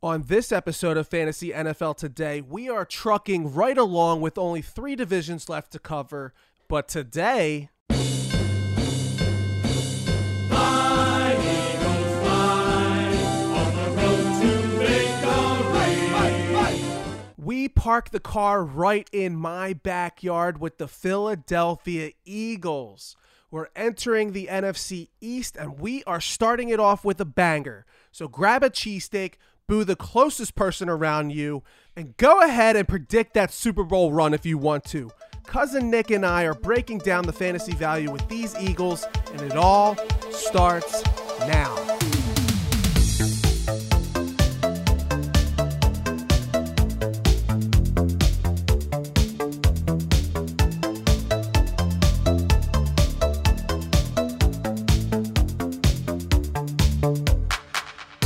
On this episode of Fantasy NFL Today, we are trucking right along with only three divisions left to cover. But today, we park the car right in my backyard with the Philadelphia Eagles. We're entering the NFC East and we are starting it off with a banger. So grab a cheesesteak, boo the closest person around you, and go ahead and predict that Super Bowl run if you want to. Cousin Nick and I are breaking down the fantasy value with these Eagles, and it all starts now.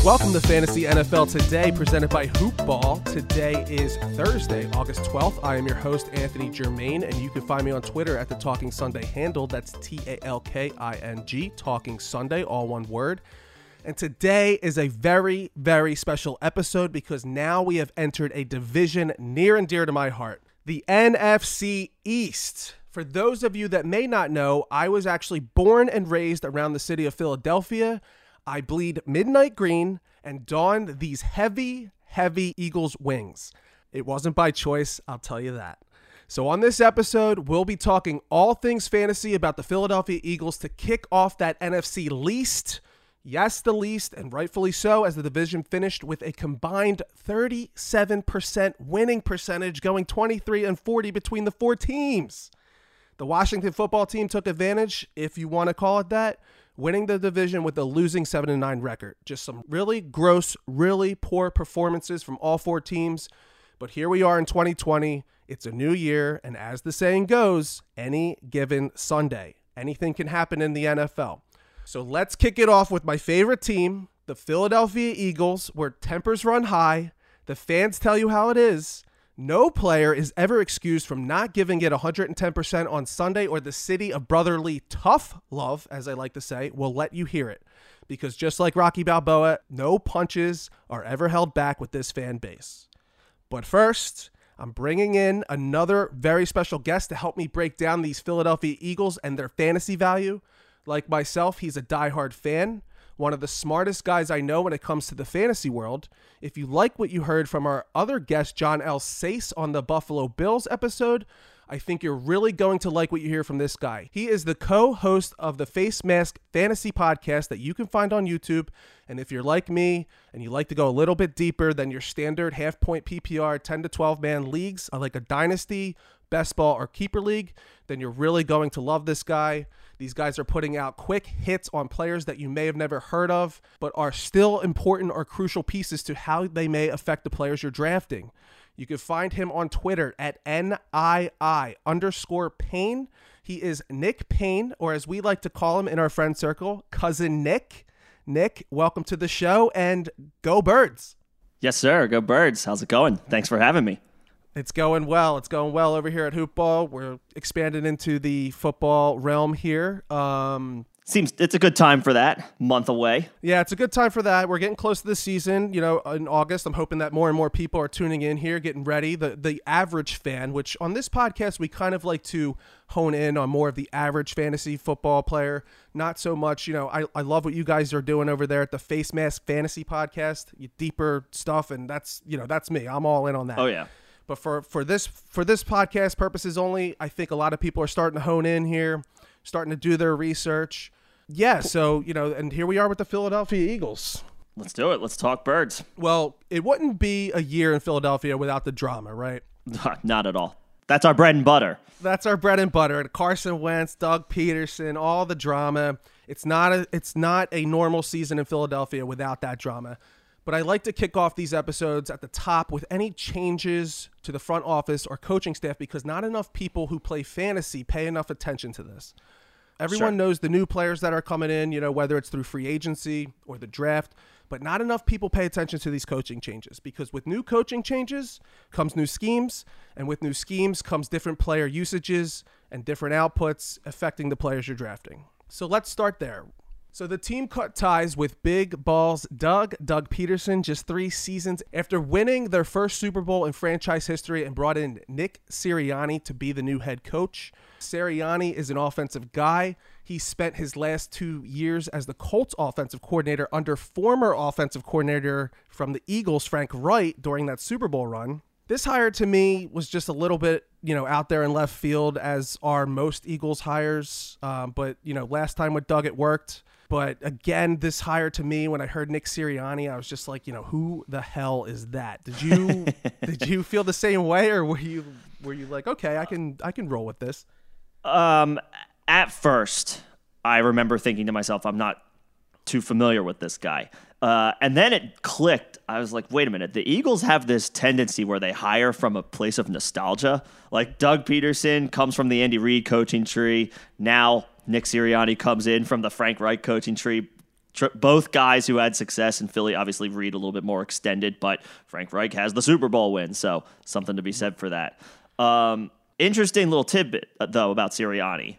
Welcome to Fantasy NFL Today, presented by Hoopball. Today is Thursday, August 12th. I am your host, Anthony Germain, and you can find me on Twitter at the Talking Sunday handle. That's T A L K I N G, Talking Sunday, all one word. And today is a very, very special episode because now we have entered a division near and dear to my heart the NFC East. For those of you that may not know, I was actually born and raised around the city of Philadelphia. I bleed midnight green and don these heavy, heavy Eagles wings. It wasn't by choice, I'll tell you that. So, on this episode, we'll be talking all things fantasy about the Philadelphia Eagles to kick off that NFC least. Yes, the least, and rightfully so, as the division finished with a combined 37% winning percentage, going 23 and 40 between the four teams. The Washington football team took advantage, if you want to call it that, winning the division with a losing 7 and 9 record. Just some really gross, really poor performances from all four teams. But here we are in 2020. It's a new year, and as the saying goes, any given Sunday, anything can happen in the NFL. So let's kick it off with my favorite team, the Philadelphia Eagles, where tempers run high. The fans tell you how it is. No player is ever excused from not giving it 110% on Sunday, or the city of brotherly tough love, as I like to say, will let you hear it. Because just like Rocky Balboa, no punches are ever held back with this fan base. But first, I'm bringing in another very special guest to help me break down these Philadelphia Eagles and their fantasy value. Like myself, he's a diehard fan one of the smartest guys I know when it comes to the fantasy world. If you like what you heard from our other guest, John L. Sace, on the Buffalo Bills episode, I think you're really going to like what you hear from this guy. He is the co host of the Face Mask Fantasy Podcast that you can find on YouTube. And if you're like me and you like to go a little bit deeper than your standard half point PPR 10 to 12 man leagues, uh, like a dynasty, best ball, or keeper league, then you're really going to love this guy. These guys are putting out quick hits on players that you may have never heard of, but are still important or crucial pieces to how they may affect the players you're drafting. You can find him on Twitter at NII underscore Payne. He is Nick Payne, or as we like to call him in our friend circle, Cousin Nick. Nick, welcome to the show and go birds. Yes, sir. Go birds. How's it going? Thanks for having me. It's going well. It's going well over here at Hoopball. We're expanding into the football realm here. Um, Seems it's a good time for that. Month away. Yeah, it's a good time for that. We're getting close to the season. You know, in August, I'm hoping that more and more people are tuning in here, getting ready. The the average fan, which on this podcast we kind of like to hone in on more of the average fantasy football player. Not so much, you know, I, I love what you guys are doing over there at the Face Mask Fantasy Podcast. You deeper stuff, and that's you know, that's me. I'm all in on that. Oh yeah. But for for this for this podcast purposes only, I think a lot of people are starting to hone in here, starting to do their research. Yeah, so you know, and here we are with the Philadelphia Eagles. Let's do it. Let's talk birds. Well, it wouldn't be a year in Philadelphia without the drama, right? Not at all. That's our bread and butter. That's our bread and butter. Carson Wentz, Doug Pederson, all the drama. It's not a it's not a normal season in Philadelphia without that drama. But I like to kick off these episodes at the top with any changes to the front office or coaching staff because not enough people who play fantasy pay enough attention to this. Everyone sure. knows the new players that are coming in, you know, whether it's through free agency or the draft, but not enough people pay attention to these coaching changes because with new coaching changes comes new schemes, and with new schemes comes different player usages and different outputs affecting the players you're drafting. So let's start there. So the team cut ties with Big Balls Doug, Doug Pederson, just three seasons after winning their first Super Bowl in franchise history and brought in Nick Sirianni to be the new head coach. Sirianni is an offensive guy. He spent his last two years as the Colts offensive coordinator under former offensive coordinator from the Eagles, Frank Reich, during that Super Bowl run. This hire to me was just a little bit, you know, out there in left field as are most Eagles hires. Um, but, you know, last time with Doug, it worked. But again, this hire to me, when I heard Nick Sirianni, I was just like, you know, who the hell is that? Did you did you feel the same way, or were you were you like, okay, I can I can roll with this? Um, at first, I remember thinking to myself, I'm not too familiar with this guy. Uh, and then it clicked. I was like, wait a minute. The Eagles have this tendency where they hire from a place of nostalgia. Like Doug Pederson comes from the Andy Reid coaching tree. Now Nick Sirianni comes in from the Frank Reich coaching tree. Both guys who had success in Philly, obviously Reid a little bit more extended, but Frank Reich has the Super Bowl win, so something to be said for that. Um, interesting little tidbit uh, though about Sirianni.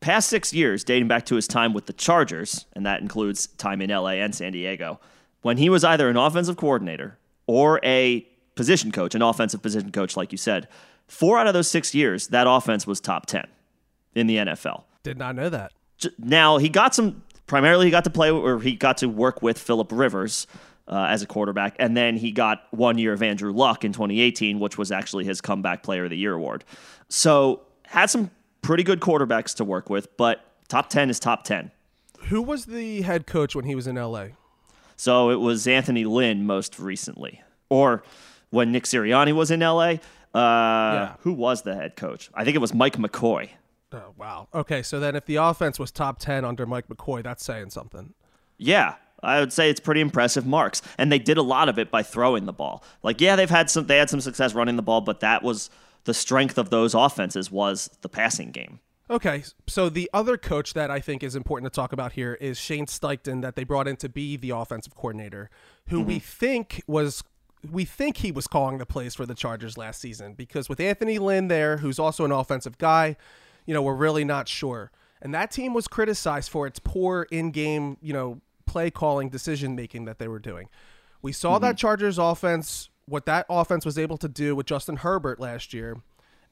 Past six years, dating back to his time with the Chargers, and that includes time in LA and San Diego, when he was either an offensive coordinator or a position coach, an offensive position coach, like you said, four out of those six years, that offense was top 10 in the NFL. Did not know that. Now he got some. Primarily, he got to play or he got to work with Philip Rivers uh, as a quarterback, and then he got one year of Andrew Luck in 2018, which was actually his comeback Player of the Year award. So had some pretty good quarterbacks to work with, but top 10 is top 10. Who was the head coach when he was in LA? So it was Anthony Lynn most recently, or when Nick Sirianni was in LA. Uh, yeah. Who was the head coach? I think it was Mike McCoy. Oh, wow. Okay, so then if the offense was top 10 under Mike McCoy, that's saying something. Yeah, I would say it's pretty impressive marks. And they did a lot of it by throwing the ball. Like, yeah, they've had some they had some success running the ball, but that was the strength of those offenses was the passing game. Okay, so the other coach that I think is important to talk about here is Shane Steichen that they brought in to be the offensive coordinator, who mm-hmm. we think was we think he was calling the plays for the Chargers last season because with Anthony Lynn there, who's also an offensive guy, you know, we're really not sure. And that team was criticized for its poor in-game, you know, play calling decision making that they were doing. We saw mm-hmm. that Chargers offense, what that offense was able to do with Justin Herbert last year.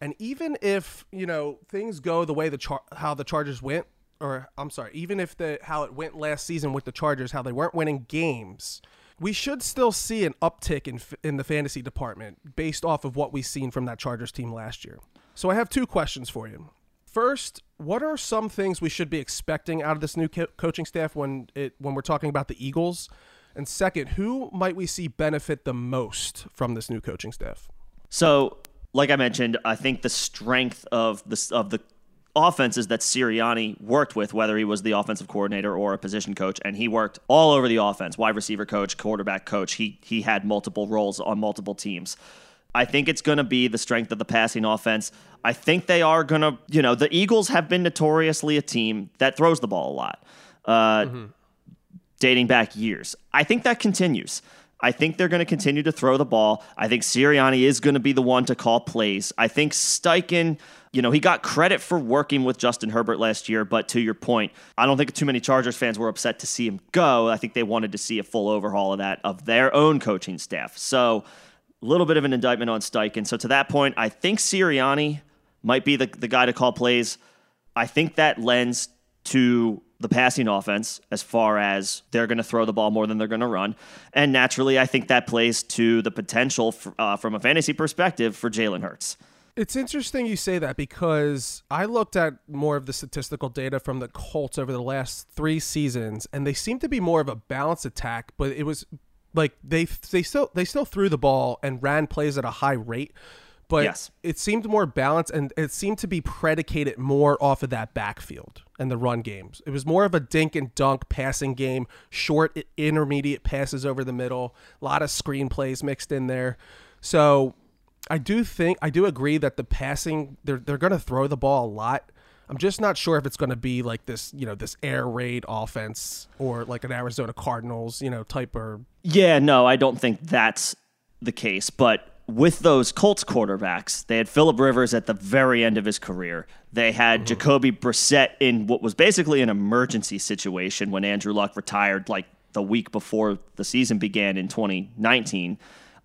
And even if, you know, things go the way the char- how the Chargers went or I'm sorry, even if the how it went last season with the Chargers, how they weren't winning games, we should still see an uptick in in the fantasy department based off of what we've seen from that Chargers team last year. So I have two questions for you. First, what are some things we should be expecting out of this new co- coaching staff when it when we're talking about the Eagles? And second, who might we see benefit the most from this new coaching staff? So, like I mentioned, I think the strength of the of the offenses that Sirianni worked with, whether he was the offensive coordinator or a position coach, and he worked all over the offense, wide receiver coach, quarterback coach. He he had multiple roles on multiple teams. I think it's going to be the strength of the passing offense. I think they are going to, you know, the Eagles have been notoriously a team that throws the ball a lot, uh, mm-hmm. dating back years. I think that continues. I think they're going to continue to throw the ball. I think Sirianni is going to be the one to call plays. I think Steichen, you know, he got credit for working with Justin Herbert last year, but to your point, I don't think too many Chargers fans were upset to see him go. I think they wanted to see a full overhaul of that of their own coaching staff. So a little bit of an indictment on Steichen. So to that point, I think Sirianni might be the, the guy to call plays. I think that lends to the passing offense as far as they're going to throw the ball more than they're going to run. And naturally, I think that plays to the potential for, uh, from a fantasy perspective for Jalen Hurts. It's interesting you say that because I looked at more of the statistical data from the Colts over the last three seasons, and they seem to be more of a balanced attack, but it was like they they still they still threw the ball and ran plays at a high rate but yes. it seemed more balanced and it seemed to be predicated more off of that backfield and the run games. It was more of a dink and dunk passing game, short intermediate passes over the middle, a lot of screen plays mixed in there. So I do think I do agree that the passing they're they're going to throw the ball a lot. I'm just not sure if it's going to be like this, you know, this air raid offense or like an Arizona Cardinals, you know, type or Yeah, no, I don't think that's the case, but with those Colts quarterbacks, they had Philip Rivers at the very end of his career. They had mm-hmm. Jacoby Brissett in what was basically an emergency situation when Andrew Luck retired, like the week before the season began in 2019.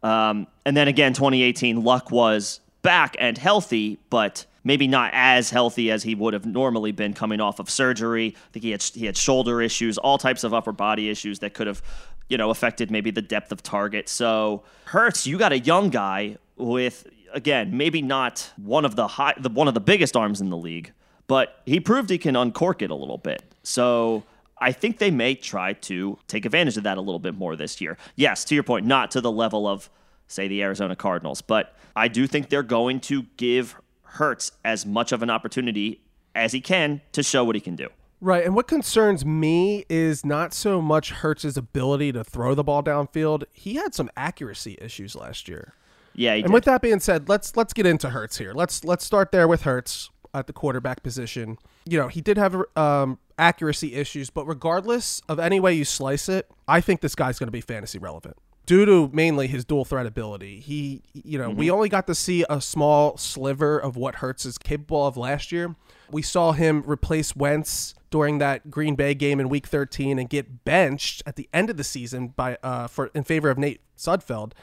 Um, and then again, 2018, Luck was back and healthy, but maybe not as healthy as he would have normally been coming off of surgery. I think he had he had shoulder issues, all types of upper body issues that could have, you know, affected maybe the depth of target. So Hurts, you got a young guy with again maybe not one of the high the one of the biggest arms in the league, but he proved he can uncork it a little bit. So I think they may try to take advantage of that a little bit more this year. Yes, to your point, not to the level of, say, the Arizona Cardinals, but I do think they're going to give Hurts as much of an opportunity as he can to show what he can do. Right. And what concerns me is not so much Hurts's ability to throw the ball downfield. He had some accuracy issues last year. Yeah, and did. with that being said, let's let's get into Hurts here. Let's let's start there with Hurts at the quarterback position. You know, he did have um, accuracy issues, but regardless of any way you slice it, I think this guy's going to be fantasy relevant due to mainly his dual threat ability. He, you know, mm-hmm. we only got to see a small sliver of what Hurts is capable of last year. We saw him replace Wentz during that Green Bay game in Week 13 and get benched at the end of the season by uh, for in favor of Nate Sudfeld,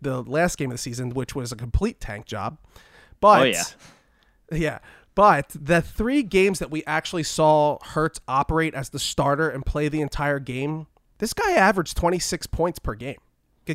the last game of the season, which was a complete tank job. But oh, yeah. yeah, but the three games that we actually saw Hurts operate as the starter and play the entire game, this guy averaged 26 points per game.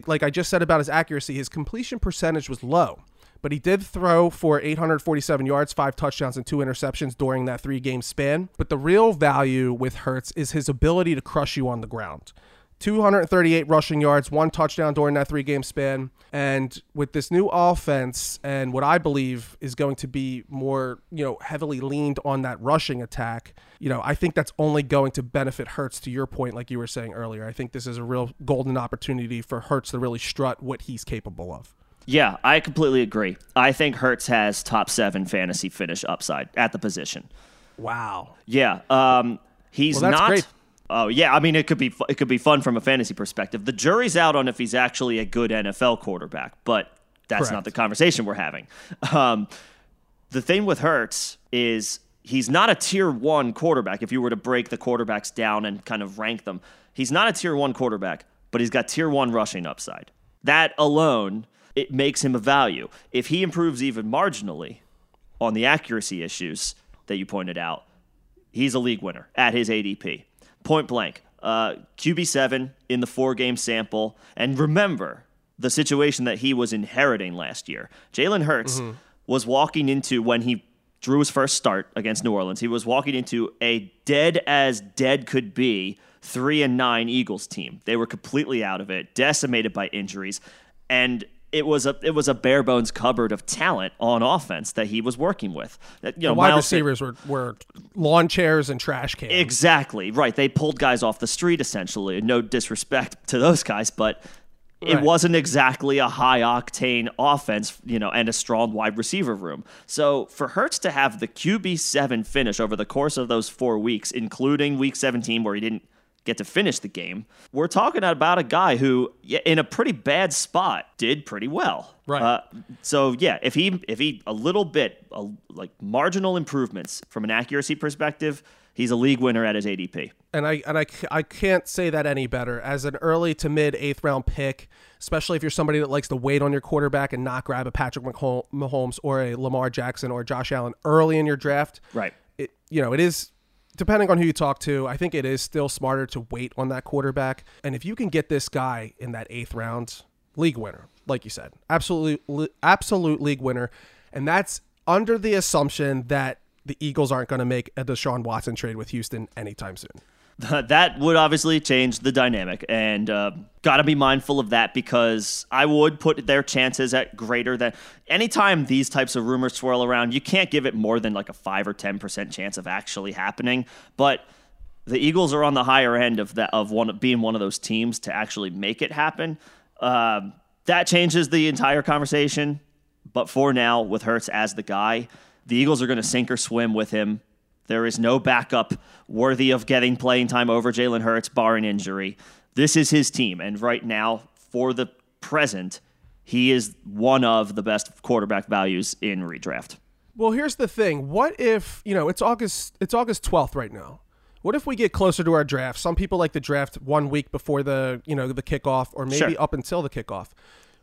Like I just said about his accuracy, his completion percentage was low, but he did throw for 847 yards, five touchdowns, and two interceptions during that three game span. But the real value with Hurts is his ability to crush you on the ground. 238 rushing yards, one touchdown during that three game span. And with this new offense and what I believe is going to be more, you know, heavily leaned on that rushing attack, you know, I think that's only going to benefit Hurts to your point, like you were saying earlier. I think this is a real golden opportunity for Hurts to really strut what he's capable of. Yeah, I completely agree. I think Hurts has top seven fantasy finish upside at the position. Wow. Yeah. Um, he's well, not. Great Oh yeah, I mean it could be it could be fun from a fantasy perspective. The jury's out on if he's actually a good NFL quarterback, but that's Correct. not the conversation we're having. Um, the thing with Hurts is he's not a tier one quarterback. If you were to break the quarterbacks down and kind of rank them, he's not a tier one quarterback, but he's got tier one rushing upside. That alone it makes him a value. If he improves even marginally on the accuracy issues that you pointed out, he's a league winner at his ADP point blank. Uh, QB7 in the four game sample. And remember the situation that he was inheriting last year. Jalen Hurts mm-hmm. was walking into when he drew his first start against New Orleans, he was walking into a dead as dead could be three and nine Eagles team. They were completely out of it, decimated by injuries. And it was a it was a bare bones cupboard of talent on offense that he was working with. Uh, you know, the wide Miles receivers were, were lawn chairs and trash cans. Exactly right. They pulled guys off the street essentially. No disrespect to those guys, but it right. wasn't exactly a high octane offense, you know, and a strong wide receiver room. So for Hurts to have the QB seven finish over the course of those four weeks, including Week 17 where he didn't get to finish the game. We're talking about a guy who, in a pretty bad spot, did pretty well. Right. Uh, so yeah, if he if he a little bit a, like marginal improvements from an accuracy perspective, he's a league winner at his ADP. And I and I, I can't say that any better as an early to mid eighth round pick, especially if you're somebody that likes to wait on your quarterback and not grab a Patrick Mahomes or a Lamar Jackson or Josh Allen early in your draft. Right. It you know it is depending on who you talk to, I think it is still smarter to wait on that quarterback. And if you can get this guy in that eighth round, league winner, like you said, absolutely, absolute league winner. And that's under the assumption that the Eagles aren't going to make a Deshaun Watson trade with Houston anytime soon. that would obviously change the dynamic and uh, got to be mindful of that because i would put their chances at greater than anytime these types of rumors swirl around you can't give it more than like a 5 or 10% chance of actually happening but the eagles are on the higher end of that of one being one of those teams to actually make it happen. Uh, that changes the entire conversation but for now with Hurts as the guy the eagles are going to sink or swim with him there is no backup worthy of getting playing time over Jalen Hurts, barring injury. This is his team. And right now, for the present, he is one of the best quarterback values in redraft. Well, here's the thing. What if, you know, it's August it's August 12th right now. What if we get closer to our draft? Some people like to draft one week before the, you know, the kickoff or maybe Sure. up until the kickoff.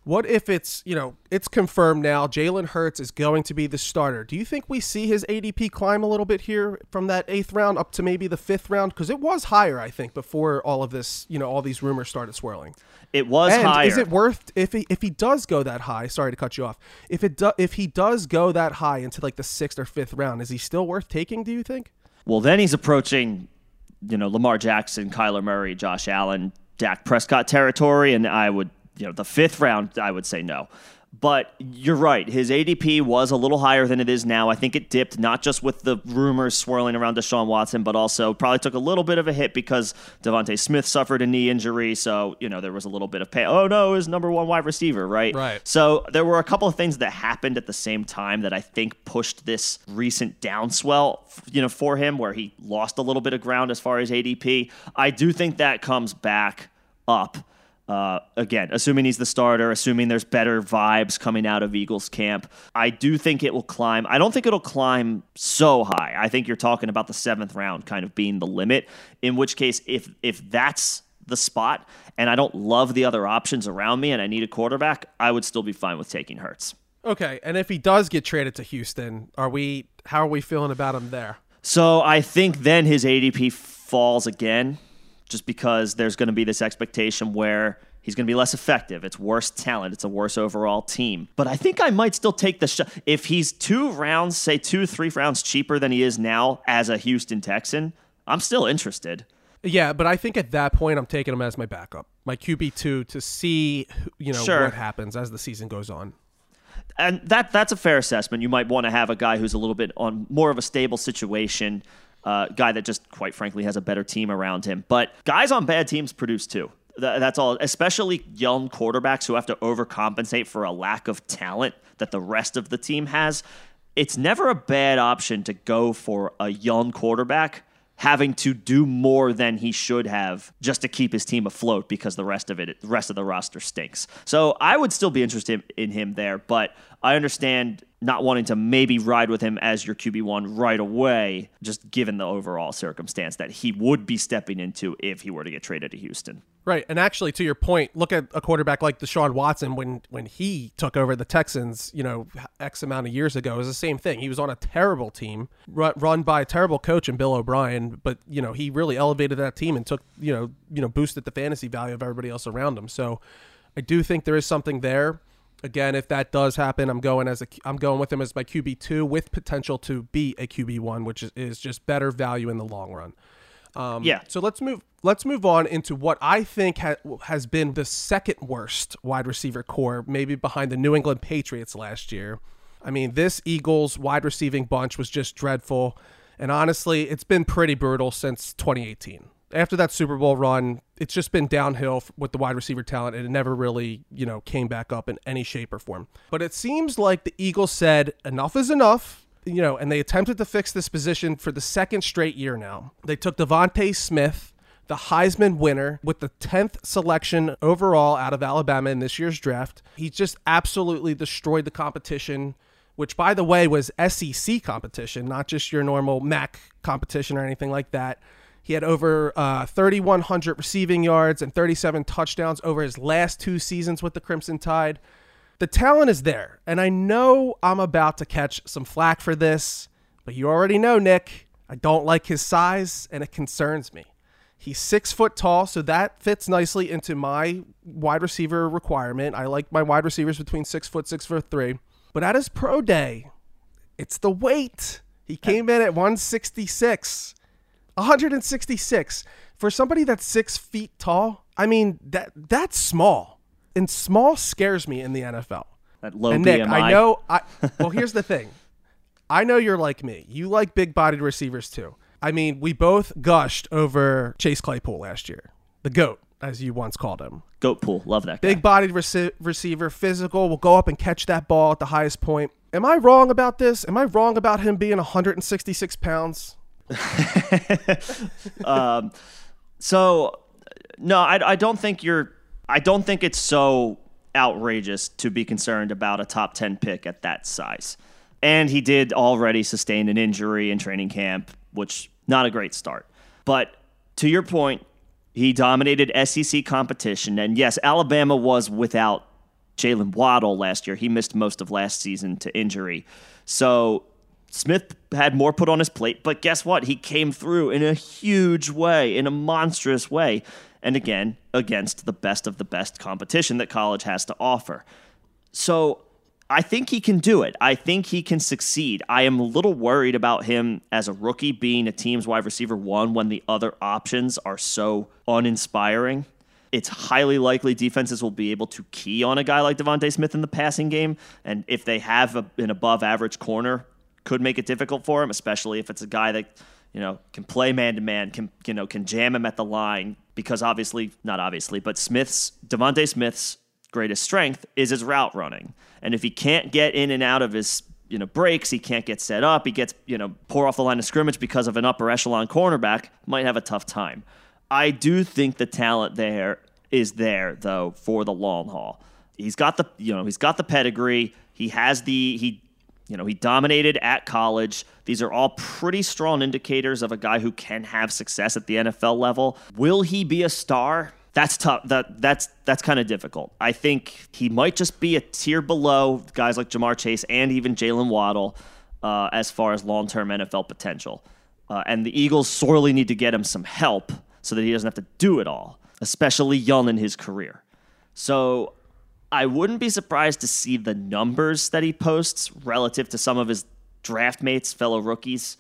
What if it's, you know, it's confirmed now Jalen Hurts is going to be the starter? Do you think we see his ADP climb a little bit here from that eighth round up to maybe the fifth round? Because it was higher, I think, before all of this, you know, all these rumors started swirling. It was And higher. is it worth if he if he does go that high? Sorry to cut you off. If it do, if he does go that high into like the sixth or fifth round, is he still worth taking? Do you think? Well, then he's approaching, you know, Lamar Jackson, Kyler Murray, Josh Allen, Dak Prescott territory, and I would, you know, the fifth round, I would say no. But you're right. His ADP was a little higher than it is now. I think it dipped not just with the rumors swirling around Deshaun Watson, but also probably took a little bit of a hit because DeVonta Smith suffered a knee injury. So, you know, there was a little bit of pay. Oh, no, his number one wide receiver, right? Right. So there were a couple of things that happened at the same time that I think pushed this recent downswell, you know, for him, where he lost a little bit of ground as far as ADP. I do think that comes back up. Uh, again, assuming he's the starter, assuming there's better vibes coming out of Eagles camp, I do think it will climb. I don't think it'll climb so high. I think you're talking about the seventh round kind of being the limit. In which case, if if that's the spot, and I don't love the other options around me, and I need a quarterback, I would still be fine with taking Hurts. Okay, and if he does get traded to Houston, are we? How are we feeling about him there? So I think then his ADP falls again, just because there's going to be this expectation where he's going to be less effective. It's worse talent. It's a worse overall team. But I think I might still take the shot if he's two rounds, say two, three rounds cheaper than he is now as a Houston Texan. I'm still interested. Yeah, but I think at that point I'm taking him as my backup, my QB two, to see you know Sure. what happens as the season goes on. and that that's a fair assessment. You might want to have a guy who's a little bit on more of a stable situation, uh, guy that just quite frankly has a better team around him. But guys on bad teams produce too. Th- That's all. Especially young quarterbacks who have to overcompensate for a lack of talent that the rest of the team has. It's never a bad option to go for a young quarterback having to do more than he should have just to keep his team afloat because the rest of it the rest of the roster stinks. So I would still be interested in him there, but I understand not wanting to maybe ride with him as your QB1 right away just given the overall circumstance that he would be stepping into if he were to get traded to Houston. Right, and actually, to your point, look at a quarterback like Deshaun Watson when when he took over the Texans, you know, x amount of years ago. It was the same thing. He was on a terrible team, run, by a terrible coach in Bill O'Brien, but you know he really elevated that team and took you know you know boosted the fantasy value of everybody else around him. So, I do think there is something there. Again, if that does happen, I'm going as a I'm going with him as my QB two with potential to be a QB one, which is, is just better value in the long run. Um, Yeah. So let's move. Let's move on into what I think ha- has been the second worst wide receiver corps, maybe behind the New England Patriots last year. I mean, this Eagles wide receiving bunch was just dreadful, and honestly, it's been pretty brutal since 2018. After that Super Bowl run, it's just been downhill with the wide receiver talent, and it never really, you know, came back up in any shape or form. But it seems like the Eagles said enough is enough you know, and they attempted to fix this position for the second straight year now. They took DeVonta Smith, the Heisman winner, with the 10th selection overall out of Alabama in this year's draft. He just absolutely destroyed the competition, which, by the way, was SEC competition, not just your normal MAC competition or anything like that. He had over uh, 3,100 receiving yards and 37 touchdowns over his last two seasons with the Crimson Tide the talent is there, and I know I'm about to catch some flack for this, but you already know, Nick, I don't like his size, and it concerns me. He's six foot tall, so that fits nicely into my wide receiver requirement. I like my wide receivers between six foot, six foot three. But at his pro day, it's the weight. He came in at 166. 166. For somebody that's six feet tall, I mean, that that's small and small scares me in the NFL. That low and Nick, BMI. I know. I well, here's the thing. I know you're like me. You like big-bodied receivers too. I mean, we both gushed over Chase Claypool last year, the goat, as you once called him. Goat pool. Love that guy. Big-bodied rece- receiver, physical, will go up and catch that ball at the highest point. Am I wrong about this? Am I wrong about him being 166 pounds? Um, so, no, I, I don't think you're. I don't think it's so outrageous to be concerned about a top 10 pick at that size. And he did already sustain an injury in training camp, which not a great start. But to your point, he dominated SEC competition. And yes, Alabama was without Jaylen Waddle last year. He missed most of last season to injury. So Smith had more put on his plate, but guess what? He came through in a huge way, in a monstrous way. And again, against the best of the best competition that college has to offer. So I think he can do it. I think he can succeed. I am a little worried about him as a rookie being a team's wide receiver one when the other options are so uninspiring. It's highly likely defenses will be able to key on a guy like DeVonta Smith in the passing game. And if they have a, an above average corner, could make it difficult for him, especially if it's a guy that you know can play man to man, can you know can jam him at the line because obviously not obviously, but Smith's DeVonta Smith's greatest strength is his route running, and if he can't get in and out of his you know breaks, he can't get set up, he gets you know poor off the line of scrimmage because of an upper echelon cornerback, might have a tough time. I do think the talent there is there though for the long haul. He's got the you know he's got the pedigree. He has the he you know, he dominated at college. These are all pretty strong indicators of a guy who can have success at the NFL level. Will he be a star? That's tough. That that's that's kind of difficult. I think he might just be a tier below guys like Ja'Marr Chase and even Jaylen Waddle uh, as far as long-term NFL potential. Uh, and the Eagles sorely need to get him some help so that he doesn't have to do it all, especially young in his career. So I wouldn't be surprised to see the numbers that he posts relative to some of his draft mates, fellow rookies,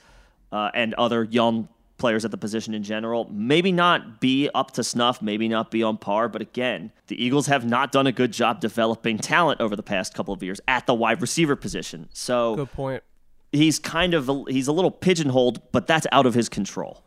uh, and other young players at the position in general. Maybe not be up to snuff, maybe not be on par, but again, the Eagles have not done a good job developing talent over the past couple of years at the wide receiver position. So good point. He's kind of a, he's a little pigeonholed, but that's out of his control.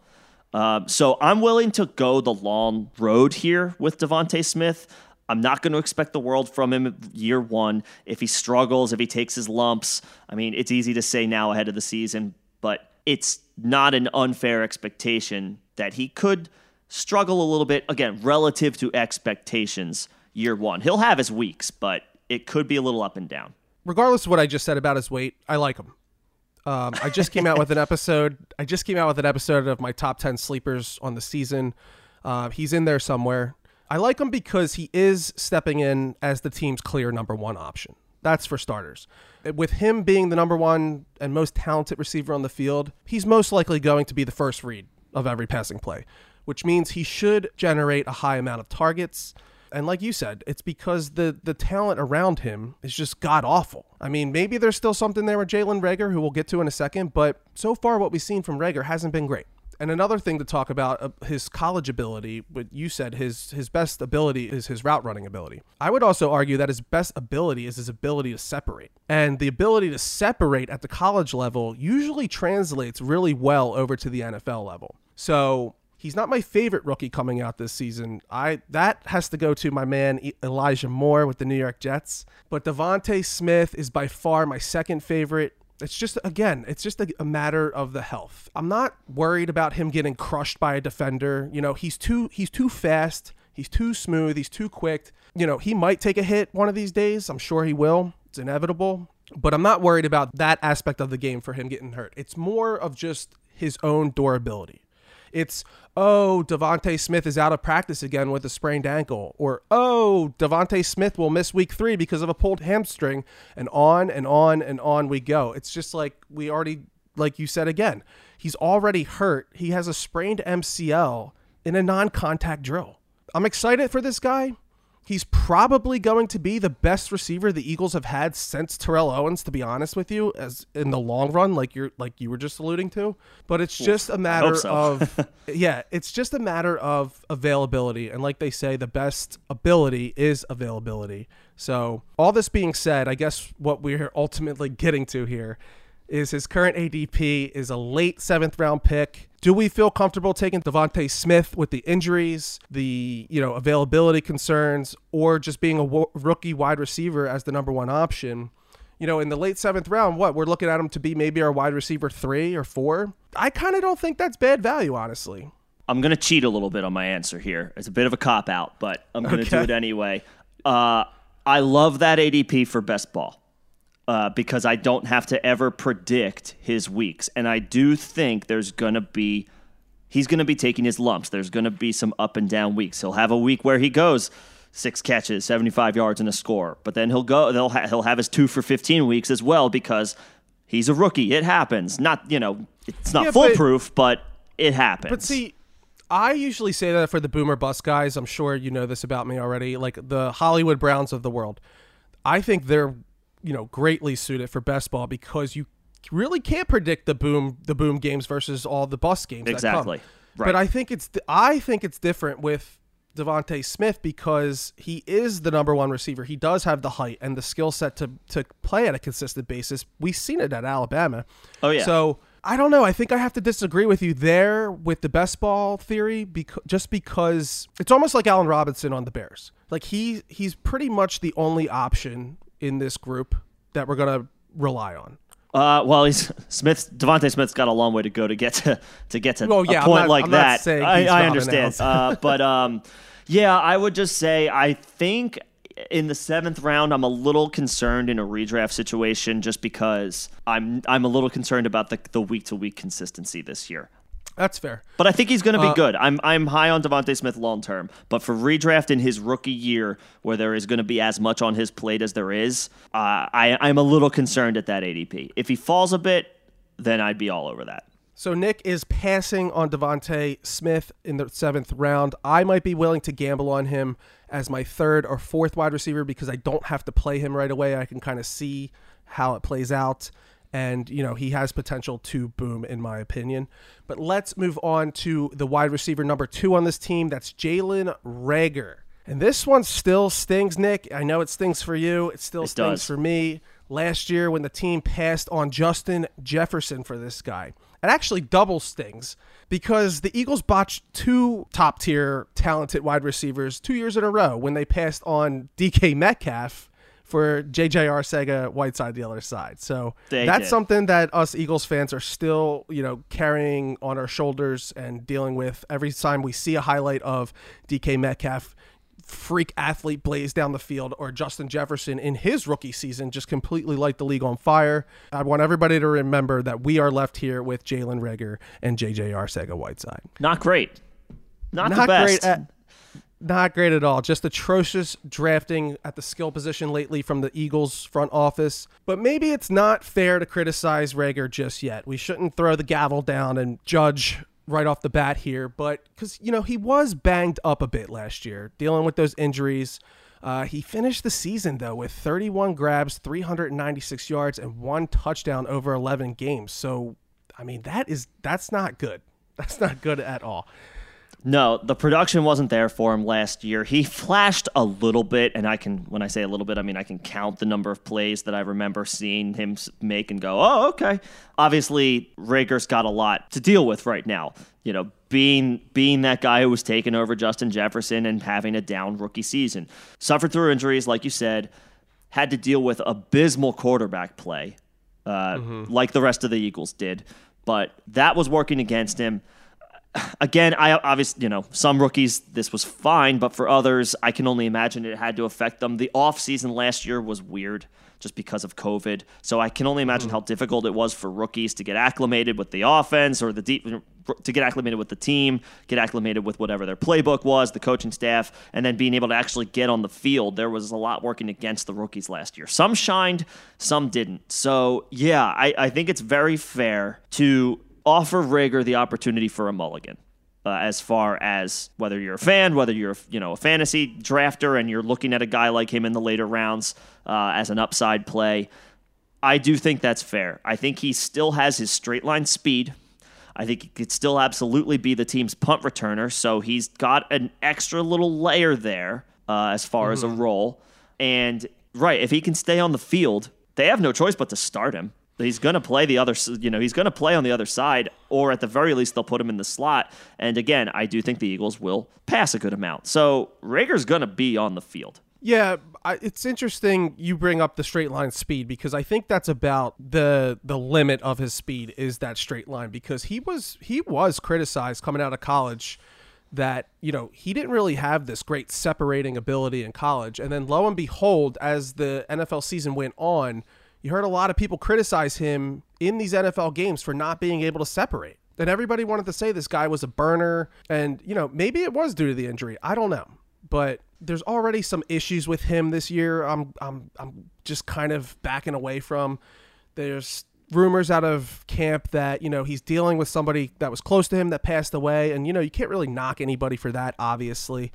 Uh, so I'm willing to go the long road here with DeVonta Smith. I'm not going to expect the world from him year one. If he struggles, if he takes his lumps, I mean, it's easy to say now ahead of the season, but it's not an unfair expectation that he could struggle a little bit, again, relative to expectations year one. He'll have his weeks, but it could be a little up and down. Regardless of what I just said about his weight, I like him. Um, I just came out with an episode. I just came out with an episode of my top 10 sleepers on the season. Uh, he's in there somewhere. I like him because he is stepping in as the team's clear number one option. That's for starters. With him being the number one and most talented receiver on the field, he's most likely going to be the first read of every passing play, which means he should generate a high amount of targets. And like you said, it's because the the talent around him is just god awful. I mean, maybe there's still something there with Jalen Reagor, who we'll get to in a second, but so far what we've seen from Reagor hasn't been great. And another thing to talk about uh, his college ability, what you said his his best ability is his route running ability. I would also argue that his best ability is his ability to separate. And the ability to separate at the college level usually translates really well over to the NFL level. So, he's not my favorite rookie coming out this season. I that has to go to my man Elijah Moore with the New York Jets. But DeVonta Smith is by far my second favorite. It's just again, it's just a, a, matter of the health. I'm not worried about him getting crushed by a defender. You know, he's too he's too fast, he's too smooth, he's too quick. You know, he might take a hit one of these days. I'm sure he will. It's inevitable. But I'm not worried about that aspect of the game for him getting hurt. It's more of just his own durability. It's oh, DeVonta Smith is out of practice again with a sprained ankle, or oh, DeVonta Smith will miss week three because of a pulled hamstring, and on and on and on we go. It's just like we already, like you said again, he's already hurt. He has a sprained MCL in a non contact drill. I'm excited for this guy. He's probably going to be the best receiver the Eagles have had since Terrell Owens, to be honest with you, as in the long run, like you're like you were just alluding to. But it's just a matter so. of yeah, it's just a matter of availability. And like they say, the best ability is availability. So all this being said, I guess what we're ultimately getting to here is his current ADP is a late seventh round pick. Do we feel comfortable taking DeVonta Smith with the injuries, the you know availability concerns, or just being a w- rookie wide receiver as the number one option? You know, in the late seventh round, what we're looking at him to be maybe our wide receiver three or four. I kind of don't think that's bad value, honestly. I'm gonna cheat a little bit on my answer here. It's a bit of a cop out, but I'm gonna okay. do it anyway. Uh, I love that ADP for best ball uh, because I don't have to ever predict his weeks. And I do think there's going to be, he's going to be taking his lumps. There's going to be some up and down weeks. He'll have a week where he goes six catches, 75 yards, and a score. But then he'll go, they'll ha- he'll have his two for 15 weeks as well because he's a rookie. It happens. Not, you know, it's not Yeah, but- foolproof, but, it happens. But see, I usually say that for the boomer bust guys. I'm sure you know this about me already. Like the Hollywood Browns of the world. I think they're, you know, greatly suited for best ball because you really can't predict the boom the boom games versus all the bust games. Exactly. Right. But I think it's I think it's different with DeVonta Smith because he is the number one receiver. He does have the height and the skill set to to play at a consistent basis. We've seen it at Alabama. Oh, yeah. So I don't know. I think I have to disagree with you there with the best ball theory because just because it's almost like Allen Robinson on the Bears. Like he he's pretty much the only option in this group that we're gonna rely on. Uh, well, he's Smith. DeVonta Smith's got a long way to go to get to to get to Well, yeah, a point not- like I'm that. I, I understand, uh, but um, yeah, I would just say I think in the seventh round, I'm a little concerned in a redraft situation just because I'm I'm a little concerned about the the week to week consistency this year. That's fair. But I think he's going to be Uh, good. I'm I'm high on DeVonta Smith long term. But for redraft in his rookie year, where there is going to be as much on his plate as there is, uh, I I'm a little concerned at that ADP. If he falls a bit, then I'd be all over that. So Nick is passing on DeVonta Smith in the seventh round. I might be willing to gamble on him as my third or fourth wide receiver because I don't have to play him right away. I can kind of see how it plays out. And, you know, he has potential to boom, in my opinion. But let's move on to the wide receiver number two on this team. That's Jalen Reagor. And this one still stings, Nick. I know it stings for you. It still stings does. for me. Last year, when the team passed on Justin Jefferson for this guy, it actually double stings because the Eagles botched two top tier talented wide receivers two years in a row when they passed on DK Metcalf for JJ Arcega-Whiteside the other side. So They that's did. something that us Eagles fans are still, you know, carrying on our shoulders and dealing with every time we see a highlight of DK Metcalf freak athlete blaze down the field or Justin Jefferson in his rookie season just completely light the league on fire. I want everybody to remember that we are left here with Jalen Reagor and JJ Arcega-Whiteside. Not great. Not, the Not best. great at not great at all. Just atrocious drafting at the skill position lately from the Eagles front office. But maybe it's not fair to criticize Reagor just yet. We shouldn't throw the gavel down and judge right off the bat here. But because, you know, he was banged up a bit last year, dealing with those injuries. Uh, he finished the season, though, with 31 grabs, 396 yards, and one touchdown over 11 games. So, I mean, that is that's not good. That's not good at all. No, the production wasn't there for him last year. He flashed a little bit, and I can, when I say a little bit, I mean I can count the number of plays that I remember seeing him make and go, oh, okay. Obviously, Reagor's got a lot to deal with right now. You know, being being that guy who was taking over Justin Jefferson and having a down rookie season, suffered through injuries, like you said, had to deal with abysmal quarterback play, uh, like the rest of the Eagles did. But that was working against him again, I obviously, you know, some rookies this was fine, but for others, I can only imagine it had to affect them. The off season last year was weird just because of COVID. So I can only imagine mm-hmm. how difficult it was for rookies to get acclimated with the offense or the deep to get acclimated with the team, get acclimated with whatever their playbook was, the coaching staff, and then being able to actually get on the field. There was a lot working against the rookies last year. Some shined, some didn't. So yeah, I, I think it's very fair to offer Reagor the opportunity for a mulligan. Uh, as far as whether you're a fan, whether you're you know a fantasy drafter, and you're looking at a guy like him in the later rounds uh, as an upside play, I do think that's fair. I think he still has his straight line speed. I think he could still absolutely be the team's punt returner. So he's got an extra little layer there uh, as far as a role. And right, if he can stay on the field, they have no choice but to start him. He's going to play the other, you know, he's going to play on the other side, or at the very least, they'll put him in the slot. And again, I do think the Eagles will pass a good amount. So Reagor's going to be on the field. Yeah, it's interesting you bring up the straight line speed because I think that's about the the limit of his speed is that straight line because he was he was criticized coming out of college that, you know, he didn't really have this great separating ability in college. And then lo and behold, as the NFL season went on, you heard a lot of people criticize him in these NFL games for not being able to separate. And everybody wanted to say this guy was a burner. And, you know, maybe it was due to the injury. I don't know. But there's already some issues with him this year. I'm I'm I'm just kind of backing away from. There's rumors out of camp that you know he's dealing with somebody that was close to him that passed away, and you know you can't really knock anybody for that, obviously.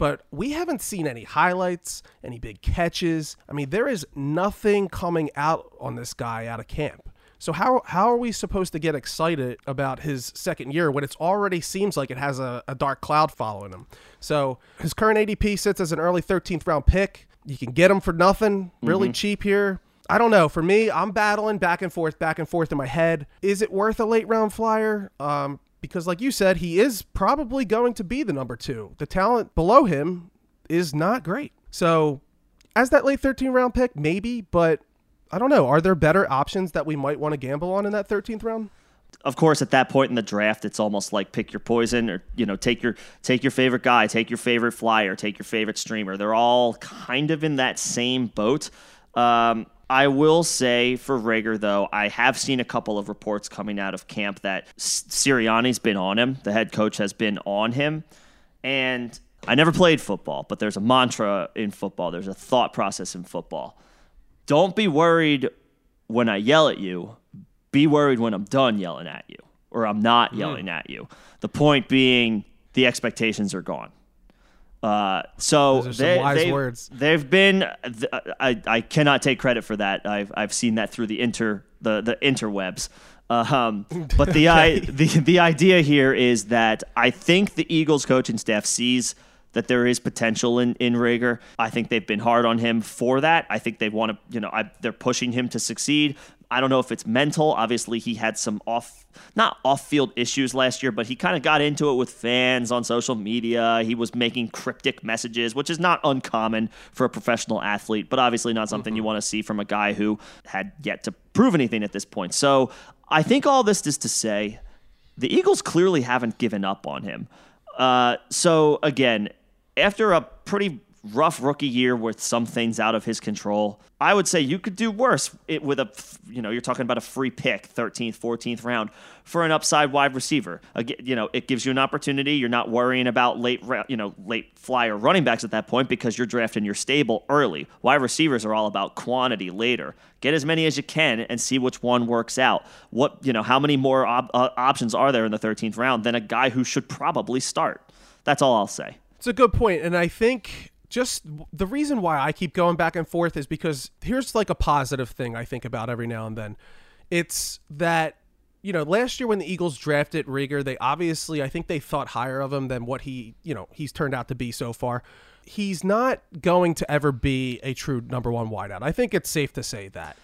But we haven't seen any highlights, any big catches. I mean, there is nothing coming out on this guy out of camp. So how how are we supposed to get excited about his second year when it already seems like it has a, a dark cloud following him? So his current ADP sits as an early 13th round pick. You can get him for nothing, really mm-hmm. cheap here. I don't know. For me, I'm battling back and forth, back and forth in my head. Is it worth a late round flyer? Um, because, like you said, he is probably going to be the number two. The talent below him is not great. So, as that late 13 round pick, maybe, but I don't know. Are there better options that we might want to gamble on in that 13th round? Of course, at that point in the draft, it's almost like pick your poison, or you know, take your take your favorite guy, take your favorite flyer, take your favorite streamer. They're all kind of in that same boat. Um, I will say for Reagor, though, I have seen a couple of reports coming out of camp that Sirianni's been on him. The head coach has been on him. And I never played football, but there's a mantra in football, there's a thought process in football don't be worried when I yell at you. Be worried when I'm done yelling at you or I'm not hmm. yelling mm. at you. The point being, the expectations are gone. Uh, so they, words. they've been. I, I cannot take credit for that. I've I've seen that through the inter the the interwebs. Um, but the, okay. I, the the idea here is that I think the Eagles coaching staff sees that there is potential in, in Reagor. I think they've been hard on him for that. I think they want to, you know, I, they're pushing him to succeed. I don't know if it's mental. Obviously, he had some off, not off field issues last year, but he kind of got into it with fans on social media. He was making cryptic messages, which is not uncommon for a professional athlete, but obviously not something mm-hmm. you want to see from a guy who had yet to prove anything at this point. So I think all this is to say the Eagles clearly haven't given up on him. Uh, so again, after a pretty rough rookie year with some things out of his control, I would say you could do worse it, with a, you know, you're talking about a free pick, 13th, 14th round for an upside wide receiver. You know, it gives you an opportunity. You're not worrying about late, you know, late flyer running backs at that point because you're drafting your stable early. Wide receivers are all about quantity later. Get as many as you can and see which one works out. What, you know, how many more op- uh, options are there in the 13th round than a guy who should probably start? That's all I'll say. It's a good point, and I think just the reason why I keep going back and forth is because here's like a positive thing I think about every now and then. It's that you know, last year when the Eagles drafted Reagor, they obviously I think they thought higher of him than what he, you know, he's turned out to be so far. He's not going to ever be a true number one wideout. I think it's safe to say that.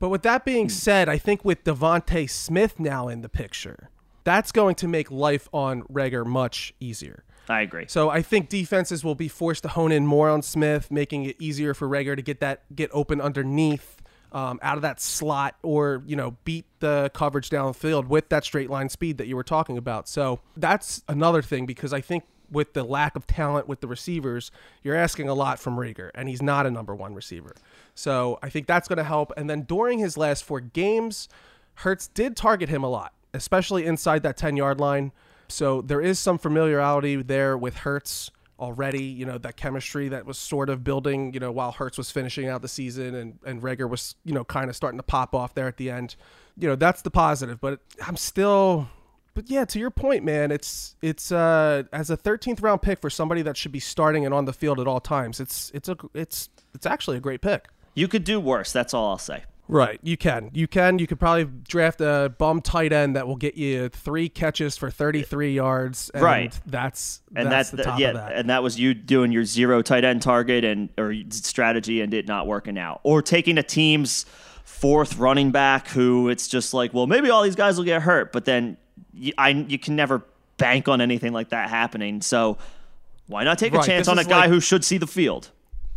But with that being hmm. said, I think with DeVonta Smith now in the picture, that's going to make life on Reagor much easier. I agree. So I think defenses will be forced to hone in more on Smith, making it easier for Reagor to get that get open underneath, um, out of that slot, or you know beat the coverage downfield with that straight line speed that you were talking about. So that's another thing because I think with the lack of talent with the receivers, you're asking a lot from Reagor, and he's not a number one receiver. So I think that's going to help. And then during his last four games, Hurts did target him a lot, especially inside that 10 yard line. So there is some familiarity there with Hurts already. You know that chemistry that was sort of building. You know while Hurts was finishing out the season and and Reagor was you know kind of starting to pop off there at the end. You know that's the positive, but I'm still. But yeah, to your point, man, it's it's uh as a 13th round pick for somebody that should be starting and on the field at all times. It's it's a it's it's actually a great pick. You could do worse. That's all I'll say. Right, you can. You can. You could probably draft a bum tight end that will get you three catches for 33 yards. And right. That's and that's, that's the, top yeah, that. and that was you doing your zero tight end target and or strategy and it not working out, or taking a team's fourth running back who it's just like, well, maybe all these guys will get hurt, but then you, I you can never bank on anything like that happening. So why not take a right, chance on a guy like, who should see the field?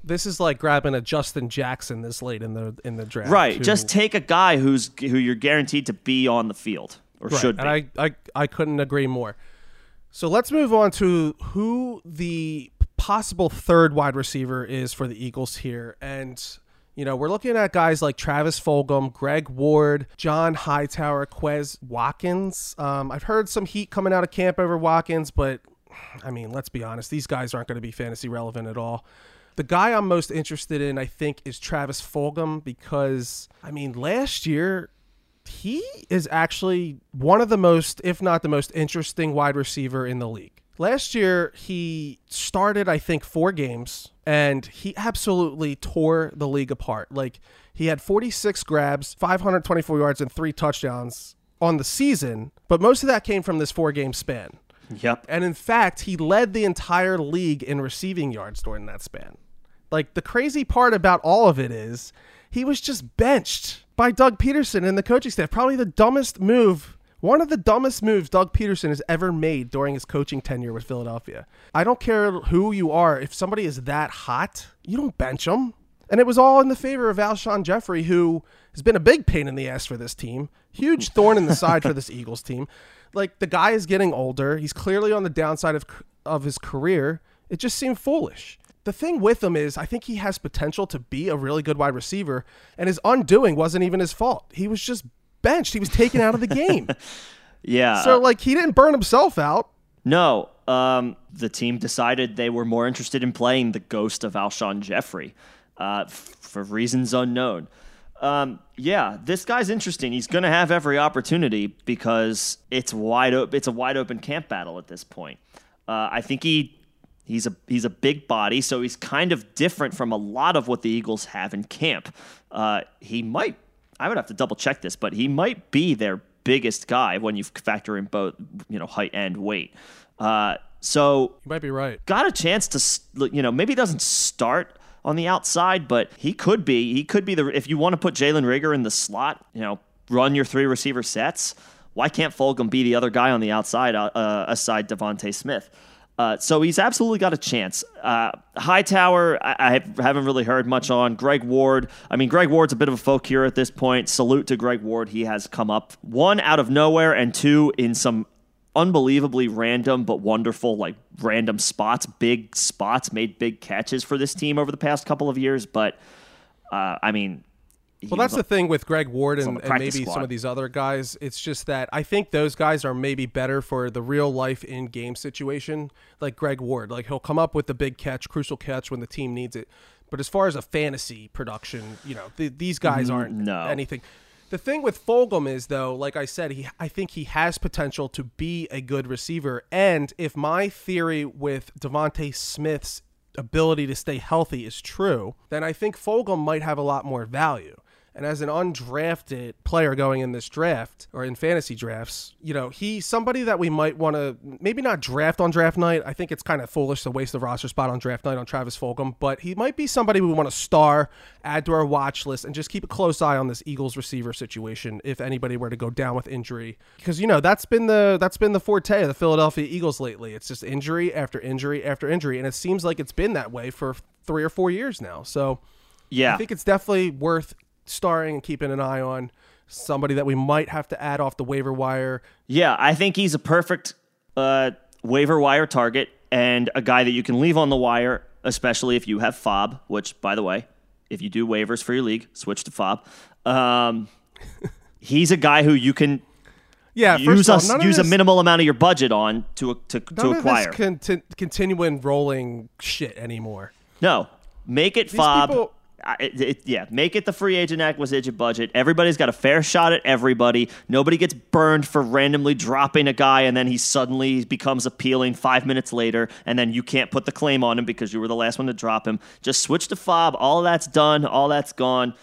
This is like grabbing a Justin Jackson this late in the in the draft. Right. Who, Just take a guy who's who you're guaranteed to be on the field or right. should be. And I, I I couldn't agree more. So let's move on to who the possible third wide receiver is for the Eagles here. And, you know, we're looking at guys like Travis Fulgham, Greg Ward, John Hightower, Quez Watkins. Um, I've heard some heat coming out of camp over Watkins, but I mean, let's be honest, these guys aren't going to be fantasy relevant at all. The guy I'm most interested in, I think, is Travis Fulgham because, I mean, last year he is actually one of the most, if not the most interesting wide receiver in the league. Last year, he started, I think, four games, and he absolutely tore the league apart. Like, he had 46 grabs, 524 yards, and three touchdowns on the season, but most of that came from this four game span. Yep. And in fact, he led the entire league in receiving yards during that span. Like the crazy part about all of it is he was just benched by Doug Pederson and the coaching staff. Probably the dumbest move, one of the dumbest moves Doug Pederson has ever made during his coaching tenure with Philadelphia. I don't care who you are, if somebody is that hot, you don't bench them. And it was all in the favor of Alshon Jeffery, who has been a big pain in the ass for this team, huge thorn in the side for this Eagles team. Like the guy is getting older. He's clearly on the downside of of his career. It just seemed foolish. The thing with him is, I think he has potential to be a really good wide receiver, and his undoing wasn't even his fault. He was just benched. He was taken out of the game. yeah. So like he didn't burn himself out. No. Um, the team decided they were more interested in playing the ghost of Alshon Jeffery uh, f- for reasons unknown. Um, yeah, this guy's interesting. He's going to have every opportunity because it's wide open. It's a wide open camp battle at this point. Uh, I think he he's a he's a big body, so he's kind of different from a lot of what the Eagles have in camp. Uh, he might. I would have to double check this, but he might be their biggest guy when you factor in both you know height and weight. Uh, so you might be right. Got a chance to you know maybe doesn't start on the outside, but he could be. He could be the if you want to put Jalen Reagor in the slot, you know, run your three receiver sets. Why can't Fulgham be the other guy on the outside uh, uh aside DeVonta Smith? Uh, so he's absolutely got a chance. Uh, Hightower, I, I, haven't really heard much on. Greg Ward, I mean, Greg Ward's a bit of a folk here at this point. Salute to Greg Ward. He has come up one out of nowhere and two in some unbelievably random but wonderful, like random spots, big spots, made big catches for this team over the past couple of years. But uh, I mean, well, that's the thing with Greg Ward and, and maybe squad. some of these other guys. It's just that I think those guys are maybe better for the real life in game situation, like Greg Ward. Like he'll come up with the big catch, crucial catch when the team needs it. But as far as a fantasy production, you know, the, these guys mm, aren't no. anything. The thing with Fulgham is though, like I said, he I think he has potential to be a good receiver. And if my theory with DeVonta Smith's ability to stay healthy is true, then I think Fulgham might have a lot more value. And as an undrafted player going in this draft or in fantasy drafts, you know, he's somebody that we might want to maybe not draft on draft night. I think it's kind of foolish to waste the roster spot on draft night on Travis Fulgham, but he might be somebody we want to star, add to our watch list, and just keep a close eye on this Eagles receiver situation if anybody were to go down with injury. Because you know that's been the that's been the forte of the Philadelphia Eagles lately. It's just injury after injury after injury, and it seems like it's been that way for three or four years now. So. Yeah. I think it's definitely worth starring and keeping an eye on. Somebody that we might have to add off the waiver wire. Yeah, I think he's a perfect uh, waiver wire target and a guy that you can leave on the wire, especially if you have FAAB, which, by the way, if you do waivers for your league, switch to FAAB. Um, he's a guy who you can yeah, use us use this, a minimal amount of your budget on to to, to acquire. Of this continuing rolling shit anymore. No, make it These FAAB. People, it, it, yeah, make it the free agent acquisition budget. Everybody's got a fair shot at everybody. Nobody gets burned for randomly dropping a guy and then he suddenly becomes appealing five minutes later, and then you can't put the claim on him because you were the last one to drop him. Just switch to FAAB. All that's done. All that's gone.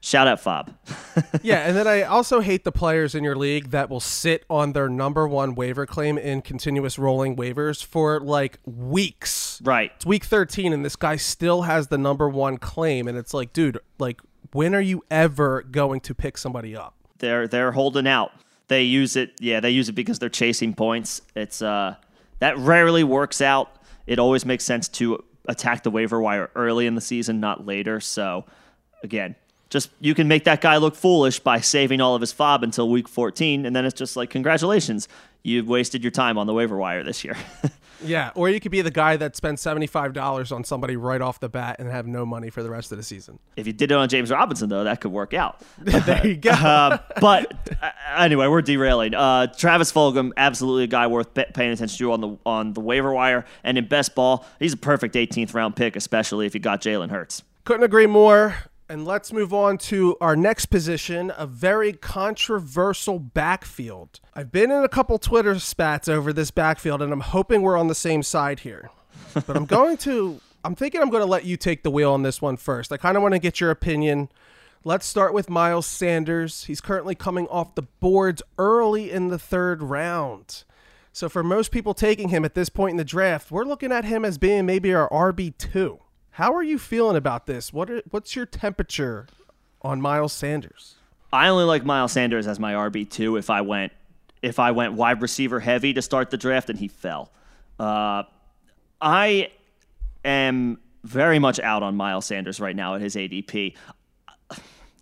Shout out FAAB. yeah, and then I also hate the players in your league that will sit on their number one waiver claim in continuous rolling waivers for like weeks. Right. It's week 13 and this guy still has the number one claim and it's like, dude, like when are you ever going to pick somebody up? They're they're holding out. They use it, yeah, they use it because they're chasing points. It's uh that rarely works out. It always makes sense to attack the waiver wire early in the season, not later. So again, Just you can make that guy look foolish by saving all of his FAAB until week 14, and then it's just like congratulations, you've wasted your time on the waiver wire this year. yeah, or you could be the guy that five dollars on somebody right off the bat and have no money for the rest of the season. if you did it on James Robinson, though, that could work out. there you go. Uh, but uh, anyway, we're derailing. Uh, Travis Fulgham, absolutely a guy worth pa- paying attention to on the on the waiver wire, and in best ball, he's a perfect 18th round pick, especially if you got Jalen Hurts. Couldn't agree more. And let's move on to our next position, a very controversial backfield. I've been in a couple Twitter spats over this backfield, and I'm hoping we're on the same side here. But I'm going to, I'm thinking I'm going to let you take the wheel on this one first. I kind of want to get your opinion. Let's start with Miles Sanders. He's currently coming off the boards early in the third round. So for most people taking him at this point in the draft, we're looking at him as being maybe our RB2. How are you feeling about this? What are, what's your temperature on Miles Sanders? I only like Miles Sanders as my RB two if I went if I went wide receiver heavy to start the draft and he fell. Uh, I am very much out on Miles Sanders right now at his ADP.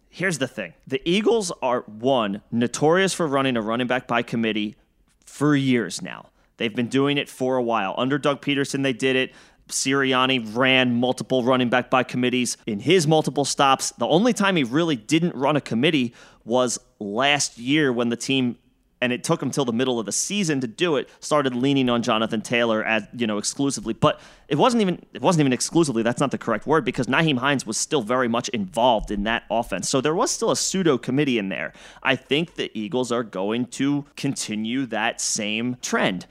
Here's the thing: the Eagles are one notorious for running a running back by committee for years now. They've been doing it for a while. Under Doug Pederson, they did it. Sirianni ran multiple running back by committees in his multiple stops. The only time he really didn't run a committee was last year when the team and it took him till the middle of the season to do it started leaning on Jonathan Taylor as you know exclusively. But it wasn't even it wasn't even exclusively that's not the correct word because Nyheim Hines was still very much involved in that offense. So there was still a pseudo committee in there. I think the Eagles are going to continue that same trend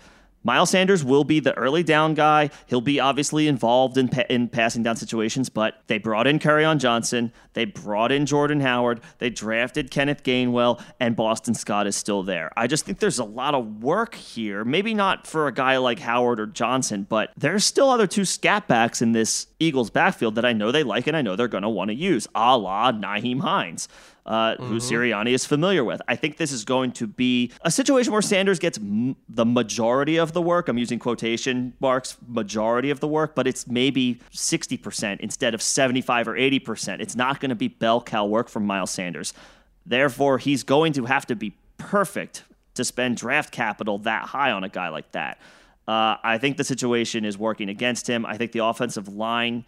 Miles Sanders will be the early down guy. He'll be obviously involved in, pa- in passing down situations, but they brought in on Johnson. They brought in Jordan Howard. They drafted Kenneth Gainwell, and Boston Scott is still there. I just think there's a lot of work here. Maybe not for a guy like Howard or Johnson, but there's still other two scat backs in this Eagles backfield that I know they like and I know they're going to want to use, a la Nyheim Hines uh, mm-hmm. who Sirianni is familiar with. I think this is going to be a situation where Sanders gets m- the majority of the work. I'm using quotation marks, majority of the work, but it's maybe 60% instead of 75 or 80%. It's not going to be bell cow work from Miles Sanders. Therefore, he's going to have to be perfect to spend draft capital that high on a guy like that. Uh, I think the situation is working against him. I think the offensive line.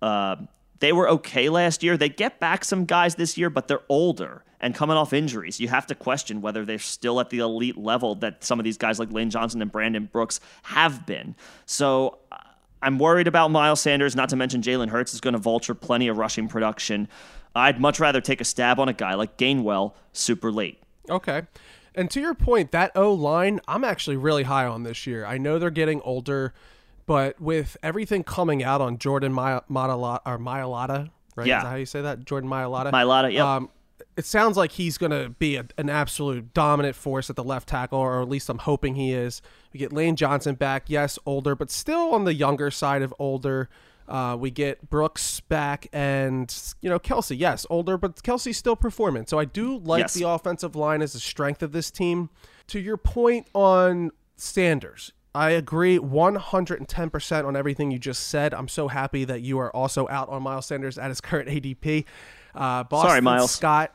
Uh, they were okay last year. They get back some guys this year, but they're older and coming off injuries. You have to question whether they're still at the elite level that some of these guys like Lane Johnson and Brandon Brooks have been. So uh, I'm worried about Miles Sanders, not to mention Jalen Hurts is going to vulture plenty of rushing production. I'd much rather take a stab on a guy like Gainwell super late. Okay. And to your point, that O line, I'm actually really high on this year. I know they're getting older. But with everything coming out on Jordan Mailata, or Mailata, right? Yeah. Is that how you say that? Jordan Mailata? Mailata, yeah. Um, it sounds like he's going to be a, an absolute dominant force at the left tackle, or at least I'm hoping he is. We get Lane Johnson back, yes, older, but still on the younger side of older. Uh, we get Brooks back, and you know Kelce. yes, older, but Kelce's still performing. So I do like yes. the offensive line as a strength of this team. To your point on Sanders, I agree 110% on everything you just said. I'm so happy that you are also out on Miles Sanders at his current ADP. Uh, Boston Sorry, Miles. Scott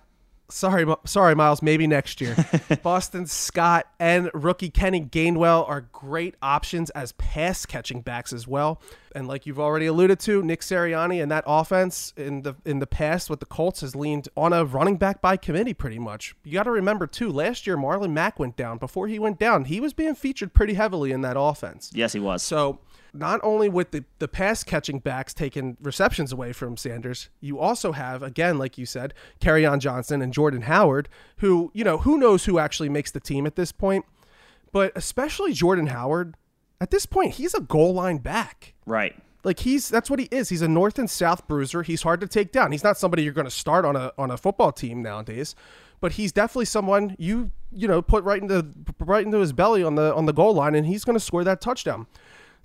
Sorry, sorry, Miles. Maybe next year. Boston Scott and rookie Kenny Gainwell are great options as pass catching backs as well. And like you've already alluded to, Nick Sirianni and that offense in the in the past with the Colts has leaned on a running back by committee pretty much. You got to remember too, last year Marlon Mack went down. Before he went down, he was being featured pretty heavily in that offense. Yes, he was. So not only with the, the pass catching backs taking receptions away from Sanders, you also have, again, like you said, on Johnson and Jordan Howard, who, you know, who knows who actually makes the team at this point. But especially Jordan Howard, at this point, he's a goal line back. Right. Like he's that's what he is. He's a north and south bruiser. He's hard to take down. He's not somebody you're going to start on a on a football team nowadays, but he's definitely someone you you know put right into right into his belly on the on the goal line and he's going to score that touchdown.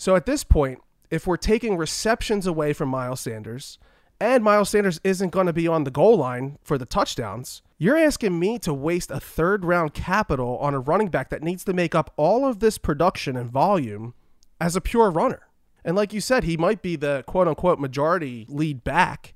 So at this point, if we're taking receptions away from Miles Sanders, and Miles Sanders isn't going to be on the goal line for the touchdowns, you're asking me to waste a third round capital on a running back that needs to make up all of this production and volume as a pure runner. And like you said, he might be the quote unquote majority lead back,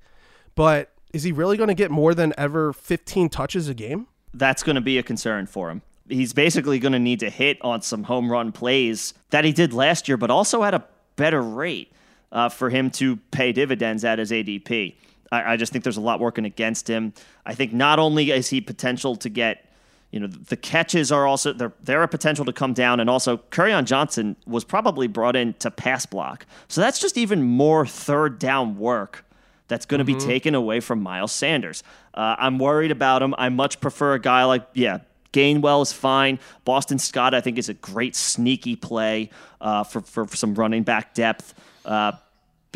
but is he really going to get more than ever 15 touches a game? That's going to be a concern for him. He's basically going to need to hit on some home run plays that he did last year, but also at a better rate uh, for him to pay dividends at his ADP. I, I just think there's a lot working against him. I think not only is he potential to get you know the catches are also they're they're a potential to come down and also Kerryon Johnson was probably brought in to pass block so that's just even more third down work that's going to mm-hmm. be taken away from Miles Sanders uh, I'm worried about him I much prefer a guy like yeah Gainwell is fine Boston Scott I think is a great sneaky play uh, for, for, for some running back depth uh,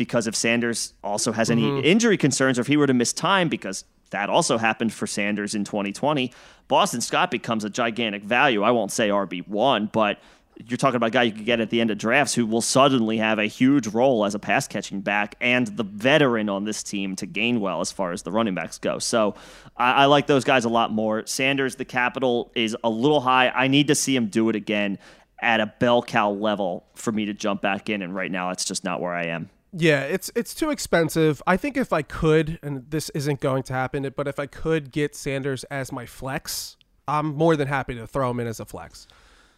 because if Sanders also has any mm-hmm. injury concerns or if he were to miss time, because that also happened for Sanders in 2020, Boston Scott becomes a gigantic value. I won't say RB1, but you're talking about a guy you could get at the end of drafts who will suddenly have a huge role as a pass catching back and the veteran on this team to Gainwell as far as the running backs go. So I, I, like those guys a lot more. Sanders, the capital is a little high. I need to see him do it again at a bell cow level for me to jump back in. And right now, it's just not where I am. Yeah, it's it's too expensive. I think if I could, and this isn't going to happen, but if I could get Sanders as my flex, I'm more than happy to throw him in as a flex.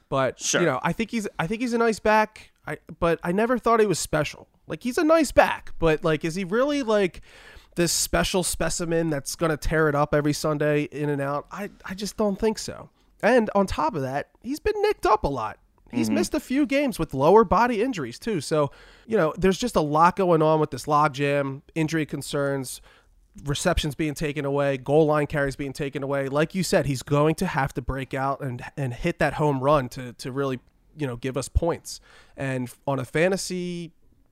But sure. you know, I think he's I think he's a nice back. I but I never thought he was special. Like he's a nice back, but like is he really like this special specimen that's going to tear it up every Sunday in and out? I I just don't think so. And on top of that, he's been nicked up a lot. He's mm-hmm. missed a few games with lower body injuries too. So, you know, there's just a lot going on with this logjam, injury concerns, receptions being taken away, goal line carries being taken away. Like you said, he's going to have to break out and and hit that home run to to really, you know, give us points. And on a fantasy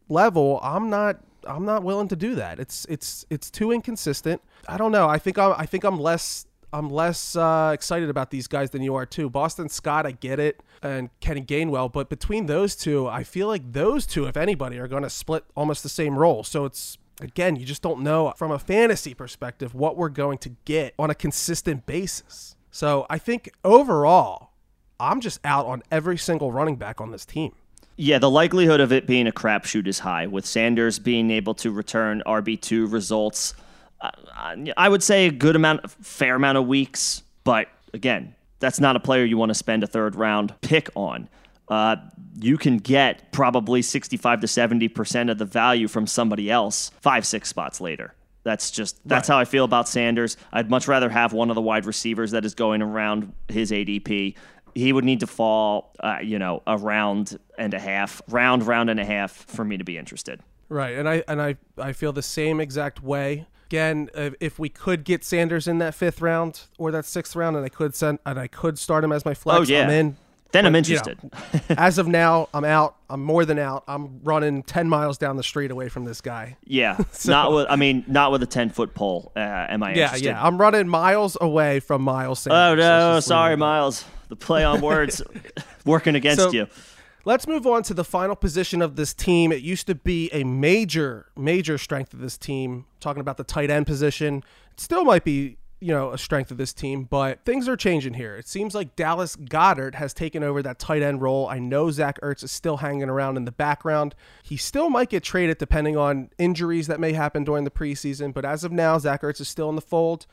level, I'm not I'm not willing to do that. It's it's it's too inconsistent. I don't know. I think I I think I'm less I'm less uh, excited about these guys than you are too. Boston Scott, I get it, and Kenny Gainwell, but between those two, I feel like those two, if anybody, are going to split almost the same role. So it's again, you just don't know from a fantasy perspective what we're going to get on a consistent basis. So I think overall, I'm just out on every single running back on this team. Yeah, the likelihood of it being a crapshoot is high, with Sanders being able to return RB2 results uh, I would say a good amount, fair amount of weeks, but again, that's not a player you want to spend a third round pick on. Uh, you can get probably 65 to 70% of the value from somebody else five, six spots later. That's just that's right. how I feel about Sanders. I'd much rather have one of the wide receivers that is going around his ADP. He would need to fall, uh, you know, a round and a half, round, round and a half for me to be interested. Right, and I and I I feel the same exact way again, if we could get Sanders in that fifth round or that sixth round, and I could send and I could start him as my flex, oh, yeah. I'm in. Then but, I'm interested. You know, as of now, I'm out. I'm more than out. I'm running ten miles down the street away from this guy. Yeah, so, not with. I mean, not with a ten foot pole. Uh, am I? Yeah, interested? yeah. I'm running miles away from Miles Sanders. Oh no, sorry, Miles. The play on words working against so, you. Let's move on to the final position of this team. It used to be a major, major strength of this team. talking about the tight end position. It still might be, you know, a strength of this team, but things are changing here. It seems like Dallas Goedert has taken over that tight end role. I know Zach Ertz is still hanging around in the background. He still might get traded depending on injuries that may happen during the preseason, but as of now, Zach Ertz is still in the fold.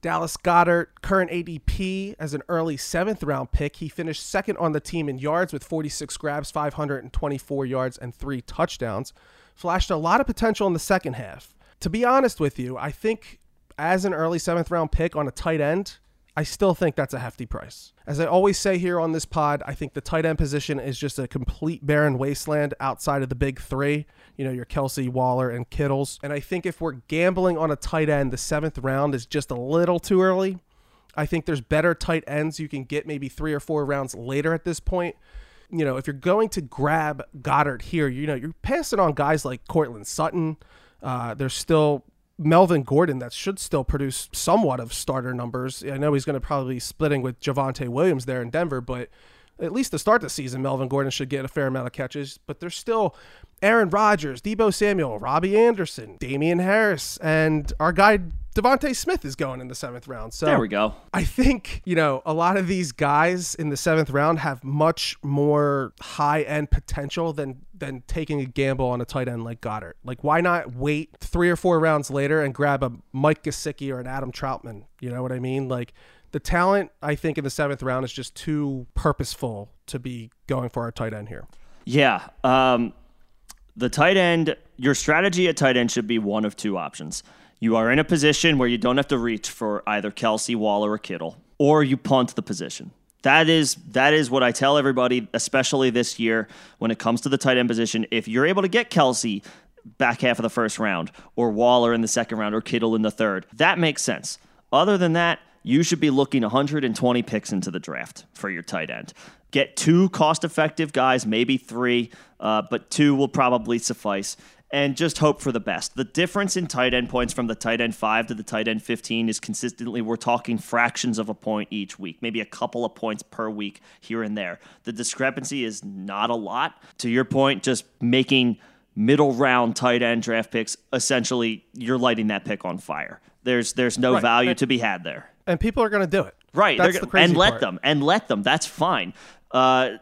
Dallas Goedert, current ADP as an early seventh round pick. He finished second on the team in yards with 46 grabs, 524 yards, and three touchdowns. Flashed a lot of potential in the second half. To be honest with you, I think as an early seventh round pick on a tight end, I still think that's a hefty price. As I always say here on this pod, I think the tight end position is just a complete barren wasteland outside of the big three, you know, your Kelce, Waller, and Kittles. And I think if we're gambling on a tight end, the seventh round is just a little too early. I think there's better tight ends you can get maybe three or four rounds later at this point. You know, if you're going to grab Goedert here, you know, you're passing on guys like Courtland Sutton. Uh, there's still Melvin Gordon that should still produce somewhat of starter numbers. I know he's going to probably be splitting with Javonte Williams there in Denver, but at least to start the season, Melvin Gordon should get a fair amount of catches. But there's still Aaron Rodgers, Deebo Samuel, Robbie Anderson, Damien Harris, and our guy DeVonta Smith is going in the seventh round. So there we go. I think, you know, a lot of these guys in the seventh round have much more high end potential than than taking a gamble on a tight end like Goedert. Like, why not wait three or four rounds later and grab a Mike Gesicki or an Adam Trautman? You know what I mean? Like, the talent, I think, in the seventh round is just too purposeful to be going for our tight end here. Yeah. Um, the tight end, your strategy at tight end should be one of two options. You are in a position where you don't have to reach for either Kelce, Waller, or Kittle, or you punt the position. That is that is what I tell everybody, especially this year when it comes to the tight end position. If you're able to get Kelce back half of the first round, or Waller in the second round, or Kittle in the third, that makes sense. Other than that, you should be looking 120 picks into the draft for your tight end. Get two cost effective guys, maybe three, uh, but two will probably suffice and just hope for the best. The difference in tight end points from the tight end 5 to the tight end 15 is consistently we're talking fractions of a point each week, maybe a couple of points per week here and there. The discrepancy is not a lot. To your point, just making middle round tight end draft picks essentially you're lighting that pick on fire. There's there's no right. value and, to be had there. And people are going to do it. Right. That's the and let part. them. And let them. That's fine. Uh,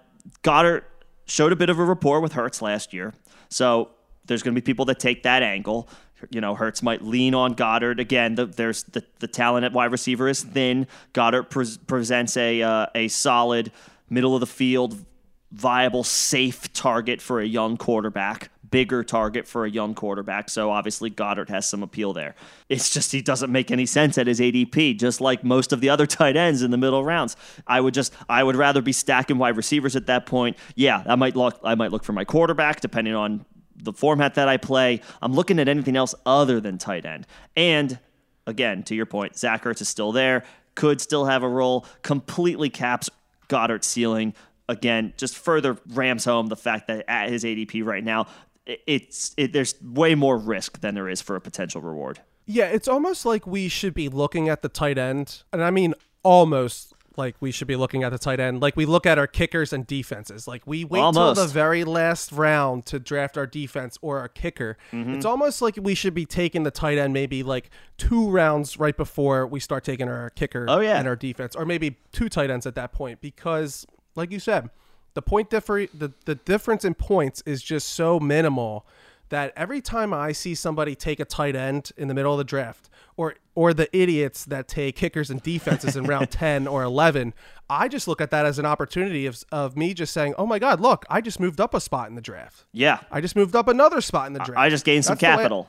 Goedert showed a bit of a rapport with Hurts last year. So there's going to be people that take that angle. You know, Hurts might lean on Goedert again. The, there's the, the talent at wide receiver is thin. Goedert pre- presents a uh, a solid middle of the field, viable, safe target for a young quarterback. Bigger target for a young quarterback. So obviously Goedert has some appeal there. It's just he doesn't make any sense at his ADP, just like most of the other tight ends in the middle rounds. I would just I would rather be stacking wide receivers at that point. Yeah, I might look I might look for my quarterback depending on the format that I play. I'm looking at anything else other than tight end. And again, to your point, Zach Ertz is still there, could still have a role, completely caps Goedert's ceiling. Again, just further rams home the fact that at his ADP right now, it's it, there's way more risk than there is for a potential reward. Yeah, it's almost like we should be looking at the tight end, and I mean almost like we should be looking at the tight end like we look at our kickers and defenses like we wait almost. till the very last round to draft our defense or our kicker mm-hmm. it's almost like we should be taking the tight end maybe like two rounds right before we start taking our kicker oh, yeah. and our defense or maybe two tight ends at that point because like you said the point differ the, the difference in points is just so minimal that every time I see somebody take a tight end in the middle of the draft, or or the idiots that take kickers and defenses in round 10 or 11, I just look at that as an opportunity of, of me just saying, "Oh my god, look, I just moved up a spot in the draft." Yeah. I just moved up another spot in the draft. I just gained some That's capital.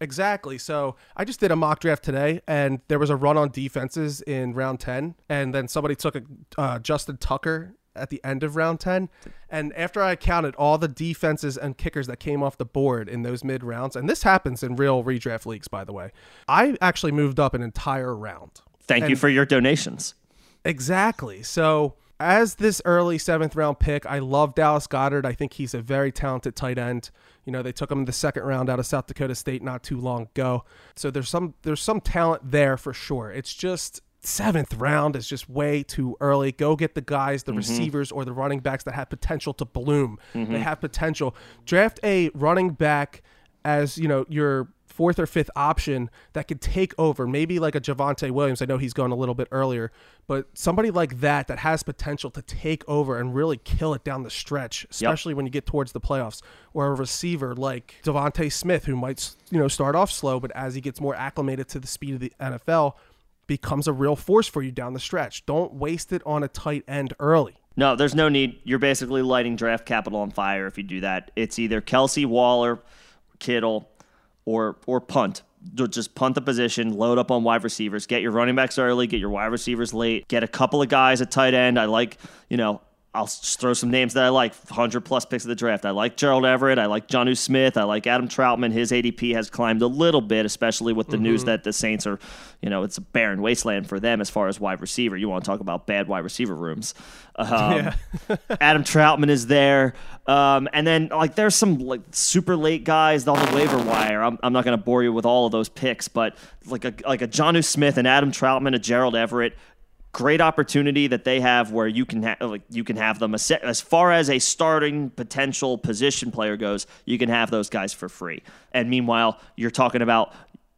Exactly. So I just did a mock draft today, and there was a run on defenses in round 10, and then somebody took a uh, Justin Tucker at the end of round 10. And after I counted all the defenses and kickers that came off the board in those mid rounds, and this happens in real redraft leagues, by the way, I actually moved up an entire round. Thank and you for your donations. Exactly. So, as this early seventh round pick, I love Dallas Goedert. I think he's a very talented tight end. You know, they took him in the second round out of South Dakota State not too long ago. So there's some there's some talent there for sure. It's just seventh round is just way too early. Go get the guys, the mm-hmm. receivers or the running backs that have potential to bloom. Mm-hmm. They have potential. Draft a running back as you know your fourth or fifth option that could take over. Maybe like a Javonte Williams. I know he's going a little bit earlier, but somebody like that that has potential to take over and really kill it down the stretch, especially yep. when you get towards the playoffs. Or a receiver like DeVonta Smith, who might you know start off slow, but as he gets more acclimated to the speed of the NFL becomes a real force for you down the stretch. Don't waste it on a tight end early. No, there's no need. You're basically lighting draft capital on fire if you do that. It's either Kelce, Waller, Kittle, or or punt. Just punt the position, load up on wide receivers, get your running backs early, get your wide receivers late, get a couple of guys at tight end. I like, you know, I'll just throw some names that I like. 100 plus picks of the draft. I like Gerald Everett. I like Jonnu Smith. I like Adam Trautman. His ADP has climbed a little bit, especially with the mm-hmm. news that the Saints are, you know, it's a barren wasteland for them as far as wide receiver. You want to talk about bad wide receiver rooms. Um, yeah. Adam Trautman is there. Um, and then, like, there's some like super late guys on the waiver wire. I'm, I'm not going to bore you with all of those picks, but like a, like a Jonnu Smith and Adam Trautman, a Gerald Everett great opportunity that they have where you can have like you can have them as, as far as a starting potential position player goes you can have those guys for free and meanwhile you're talking about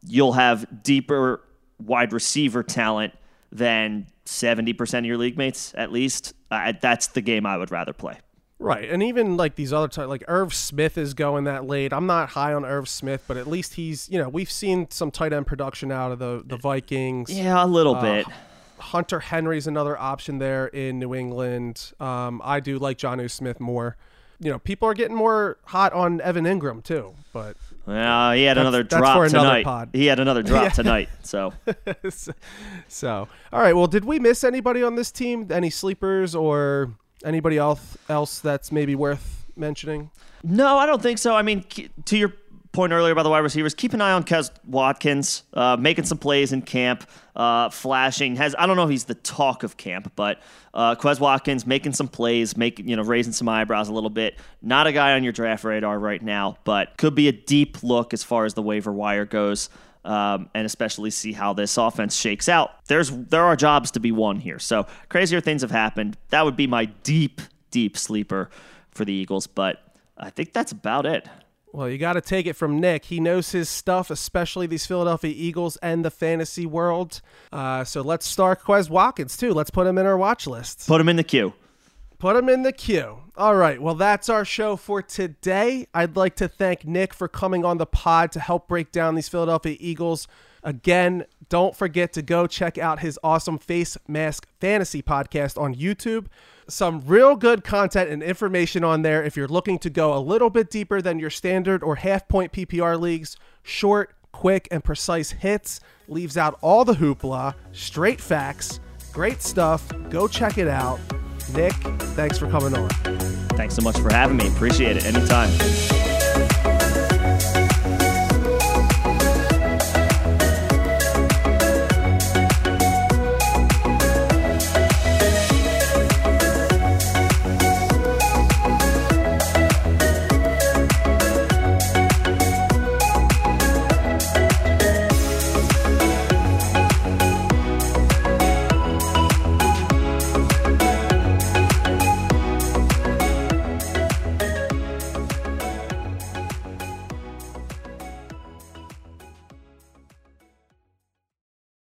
you'll have deeper wide receiver talent than 70% of your league mates, at least. Uh, that's the game I would rather play. Right, and even like these other types, like Irv Smith is going that late. I'm not high on Irv Smith, but at least he's you know we've seen some tight end production out of the the Vikings. Yeah, a little uh, bit. Hunter Henry's another option there in New England. Um, I do like Jonnu Smith more. You know, people are getting more hot on Evan Engram too, but well, he had another drop tonight. He had another drop tonight. So. so, all right. Well, did we miss anybody on this team? Any sleepers or Anybody else else that's maybe worth mentioning? No, I don't think so. I mean, to your point earlier about the wide receivers, keep an eye on Quez Watkins, uh, making some plays in camp, uh, flashing. Has I don't know if he's the talk of camp, but uh, Quez Watkins making some plays, making you know raising some eyebrows a little bit. Not a guy on your draft radar right now, but could be a deep look as far as the waiver wire goes um, and especially see how this offense shakes out. There's there are jobs to be won here. So crazier things have happened. That would be my deep, deep sleeper for the Eagles, but I think that's about it. Well, you got to take it from Nick. He knows his stuff, especially these Philadelphia Eagles and the fantasy world. Uh, so let's start Quez Watkins too. Let's put him in our watch list. Put him in the queue. Put him in the queue. All right. Well, that's our show for today. I'd like to thank Nick for coming on the pod to help break down these Philadelphia Eagles. Again, don't forget to go check out his awesome Face Mask Fantasy podcast on YouTube. Some real good content and information on there if you're looking to go a little bit deeper than your standard or half point PPR leagues. Short, quick, and precise hits. Leaves out all the hoopla. Straight facts. Great stuff. Go check it out. Nick, thanks for coming on. Thanks so much for having me. Appreciate it. Anytime.